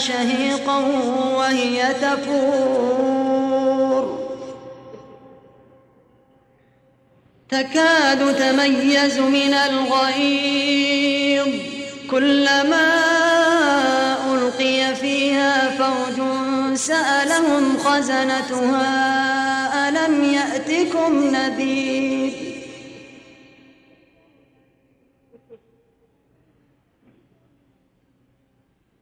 شهيقا وهي تفور. تكاد تميز من الغيظ. كلما ألقي فيها فوج سألهم خزنتها ألم يأتكم نذير؟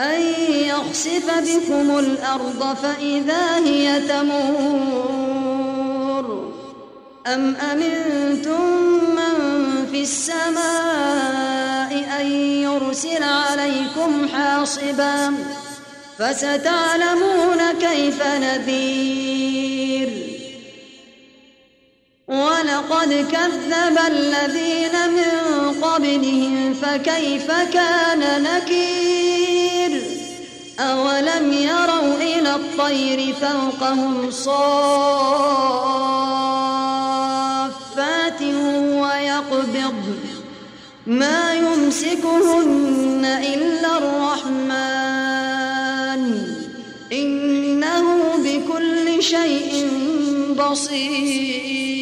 أن يخسف بكم الأرض فإذا هي تمور. أم أمنتم من في السماء أن يرسل عليكم حاصبا؟ فستعلمون كيف نذير. ولقد كذب الذين من قبلهم فكيف كان نكير؟ أولم يروا إلى الطير فوقهم صافات ويقبض ما يمسكهن إلا الرحمن إنه بكل شيء بصير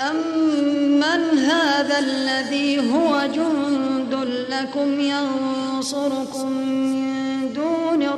أمن هذا الذي هو جند لكم ينصركم من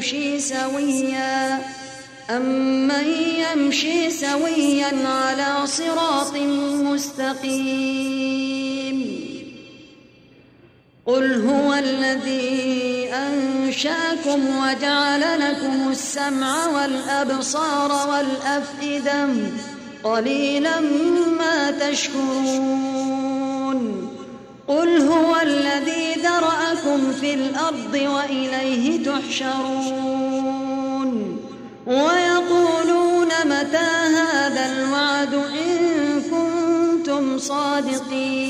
يمشي سويا. أمن يمشي سويا على صراط مستقيم. قل هو الذي أنشأكم وجعل لكم السمع والأبصار والأفئدة قليلا ما تشكرون. قل هو الذي ذرأكم في الأرض وإليه تحشرون ويقولون متى هذا الوعد إن كنتم صادقين